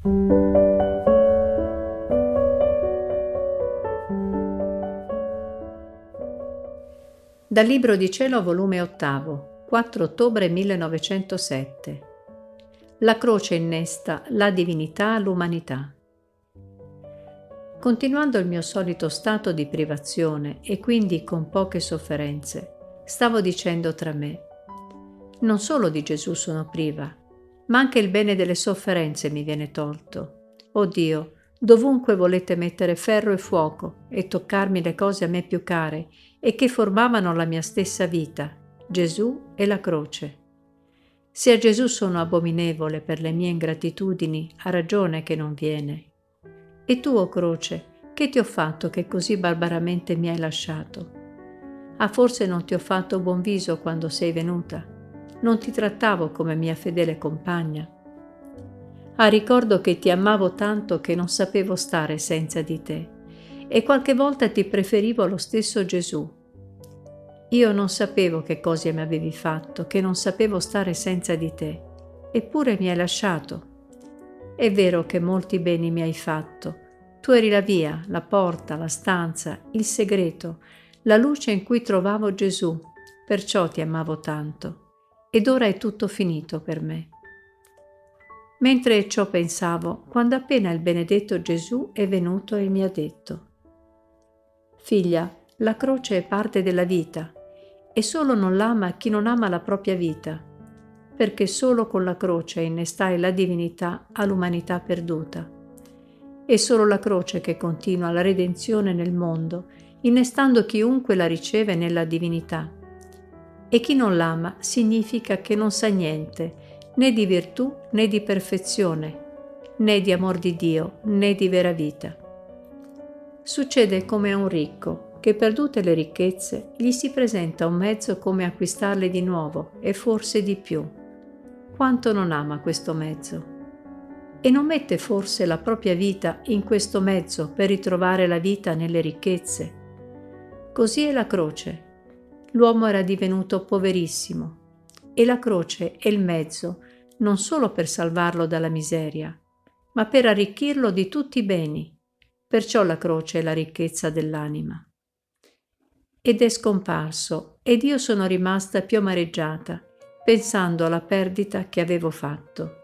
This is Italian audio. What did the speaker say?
Dal Libro di Cielo, volume ottavo, 4 ottobre 1907. La croce innesta la divinità all'umanità. Continuando il mio solito stato di privazione e quindi con poche sofferenze, stavo dicendo tra me, non solo di Gesù sono priva, ma anche il bene delle sofferenze mi viene tolto. Oh Dio, dovunque volete mettere ferro e fuoco e toccarmi le cose a me più care e che formavano la mia stessa vita, Gesù e la croce. Se a Gesù sono abominevole per le mie ingratitudini, ha ragione che non viene. E tu, o croce, che ti ho fatto che così barbaramente mi hai lasciato? Ah, forse non ti ho fatto buon viso quando sei venuta? Non ti trattavo come mia fedele compagna? Ah, ricordo che ti amavo tanto che non sapevo stare senza di te e qualche volta ti preferivo lo stesso Gesù. Io non sapevo che cosa mi avevi fatto, che non sapevo stare senza di te, eppure mi hai lasciato. È vero che molti beni mi hai fatto. Tu eri la via, la porta, la stanza, il segreto, la luce in cui trovavo Gesù, perciò ti amavo tanto. Ed ora è tutto finito per me. Mentre ciò pensavo, quando appena il benedetto Gesù è venuto e mi ha detto, Figlia, la croce è parte della vita e solo non l'ama chi non ama la propria vita, perché solo con la croce innestai la divinità all'umanità perduta. È solo la croce che continua la redenzione nel mondo, innestando chiunque la riceve nella divinità. E chi non l'ama significa che non sa niente, né di virtù né di perfezione, né di amor di Dio né di vera vita. Succede come a un ricco che perdute le ricchezze gli si presenta un mezzo come acquistarle di nuovo e forse di più. Quanto non ama questo mezzo? E non mette forse la propria vita in questo mezzo per ritrovare la vita nelle ricchezze? Così è la croce. L'uomo era divenuto poverissimo e la croce è il mezzo non solo per salvarlo dalla miseria, ma per arricchirlo di tutti i beni. Perciò la croce è la ricchezza dell'anima. Ed è scomparso ed io sono rimasta più amareggiata, pensando alla perdita che avevo fatto.